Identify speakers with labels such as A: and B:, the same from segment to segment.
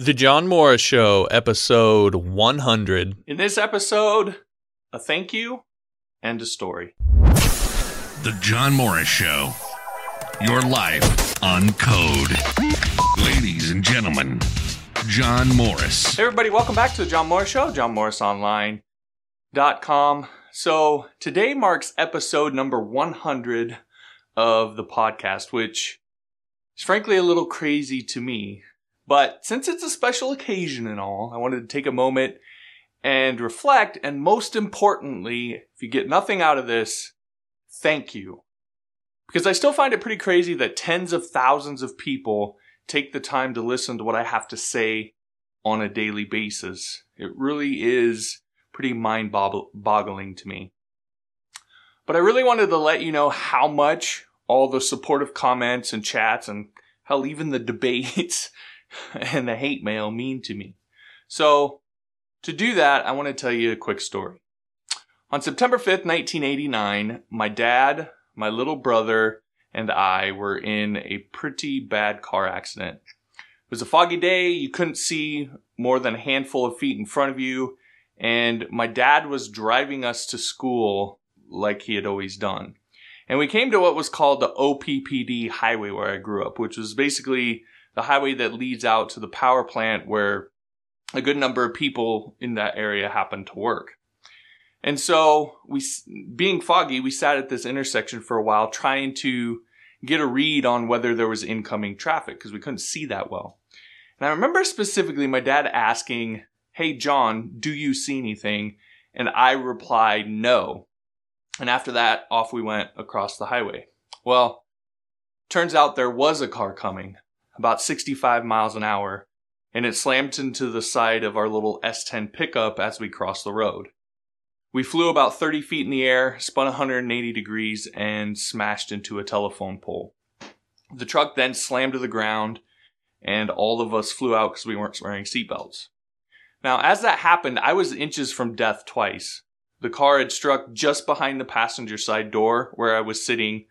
A: The John Morris Show, episode 100.
B: In this episode, a thank you and a story.
C: The John Morris Show. Your life on code. Ladies and gentlemen, John Morris.
B: Hey, everybody, welcome back to the John Morris Show, johnmorrisonline.com. So, today marks episode number 100 of the podcast, which is frankly a little crazy to me. But since it's a special occasion and all, I wanted to take a moment and reflect, and most importantly, if you get nothing out of this, thank you. Because I still find it pretty crazy that tens of thousands of people take the time to listen to what I have to say on a daily basis. It really is pretty mind boggling to me. But I really wanted to let you know how much all the supportive comments and chats and hell, even the debates and the hate mail mean to me. So, to do that, I want to tell you a quick story. On September 5th, 1989, my dad, my little brother, and I were in a pretty bad car accident. It was a foggy day, you couldn't see more than a handful of feet in front of you, and my dad was driving us to school like he had always done. And we came to what was called the OPPD highway where I grew up, which was basically the highway that leads out to the power plant where a good number of people in that area happen to work. And so we, being foggy, we sat at this intersection for a while trying to get a read on whether there was incoming traffic because we couldn't see that well. And I remember specifically my dad asking, Hey, John, do you see anything? And I replied, no. And after that, off we went across the highway. Well, turns out there was a car coming about 65 miles an hour, and it slammed into the side of our little S10 pickup as we crossed the road. We flew about 30 feet in the air, spun 180 degrees, and smashed into a telephone pole. The truck then slammed to the ground, and all of us flew out because we weren't wearing seatbelts. Now, as that happened, I was inches from death twice. The car had struck just behind the passenger side door where I was sitting,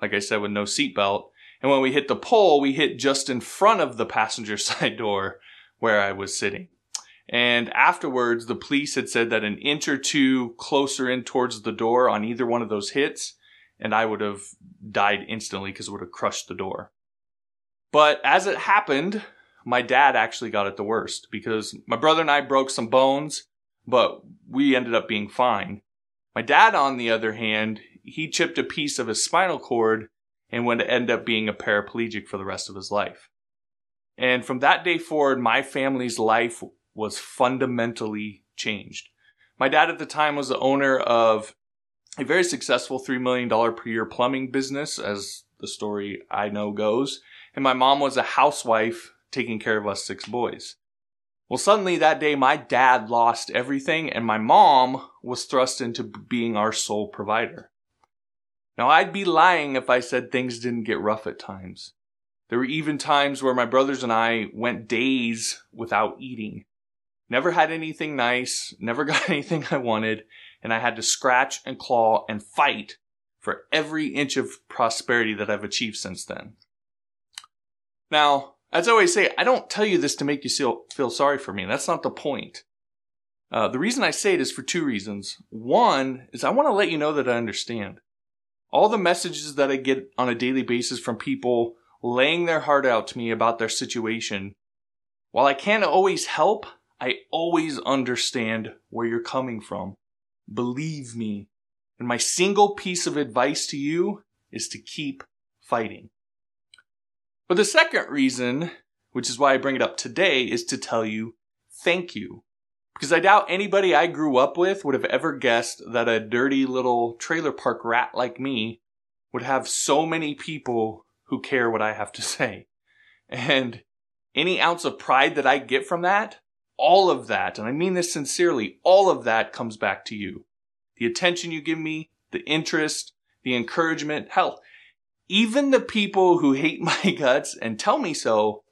B: like I said, with no seatbelt, and when we hit the pole, we hit just in front of the passenger side door where I was sitting. And afterwards, the police had said that an inch or two closer in towards the door on either one of those hits, and I would have died instantly because it would have crushed the door. But as it happened, my dad actually got it the worst because my brother and I broke some bones, but we ended up being fine. My dad, on the other hand, he chipped a piece of his spinal cord and would end up being a paraplegic for the rest of his life. And from that day forward, my family's life was fundamentally changed. My dad at the time was the owner of a very successful $3 million per year plumbing business, as the story I know goes. And my mom was a housewife taking care of us six boys. Well, suddenly that day, my dad lost everything, and my mom was thrust into being our sole provider. Now, I'd be lying if I said things didn't get rough at times. There were even times where my brothers and I went days without eating. Never had anything nice, never got anything I wanted, and I had to scratch and claw and fight for every inch of prosperity that I've achieved since then. Now, as I always say, I don't tell you this to make you feel, sorry for me. That's not the point. Uh, the reason I say it is for two reasons. One is I want to let you know that I understand all the messages that I get on a daily basis from people laying their heart out to me about their situation, while I can't always help, I always understand where you're coming from. Believe me. And my single piece of advice to you is to keep fighting. But the second reason, which is why I bring it up today, is to tell you thank you. Because I doubt anybody I grew up with would have ever guessed that a dirty little trailer park rat like me would have so many people who care what I have to say. And any ounce of pride that I get from that, all of that, and I mean this sincerely, all of that comes back to you. The attention you give me, the interest, the encouragement, hell, even the people who hate my guts and tell me so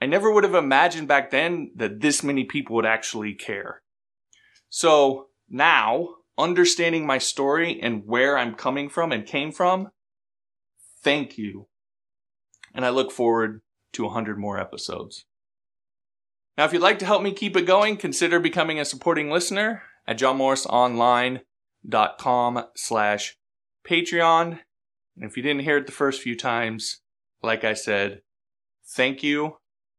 B: I never would have imagined back then that this many people would actually care. So now, understanding my story and where I'm coming from and came from, thank you. And I look forward to 100 more episodes. Now, if you'd like to help me keep it going, consider becoming a supporting listener at johnmorrisonline.com slash Patreon. And if you didn't hear it the first few times, like I said, thank you,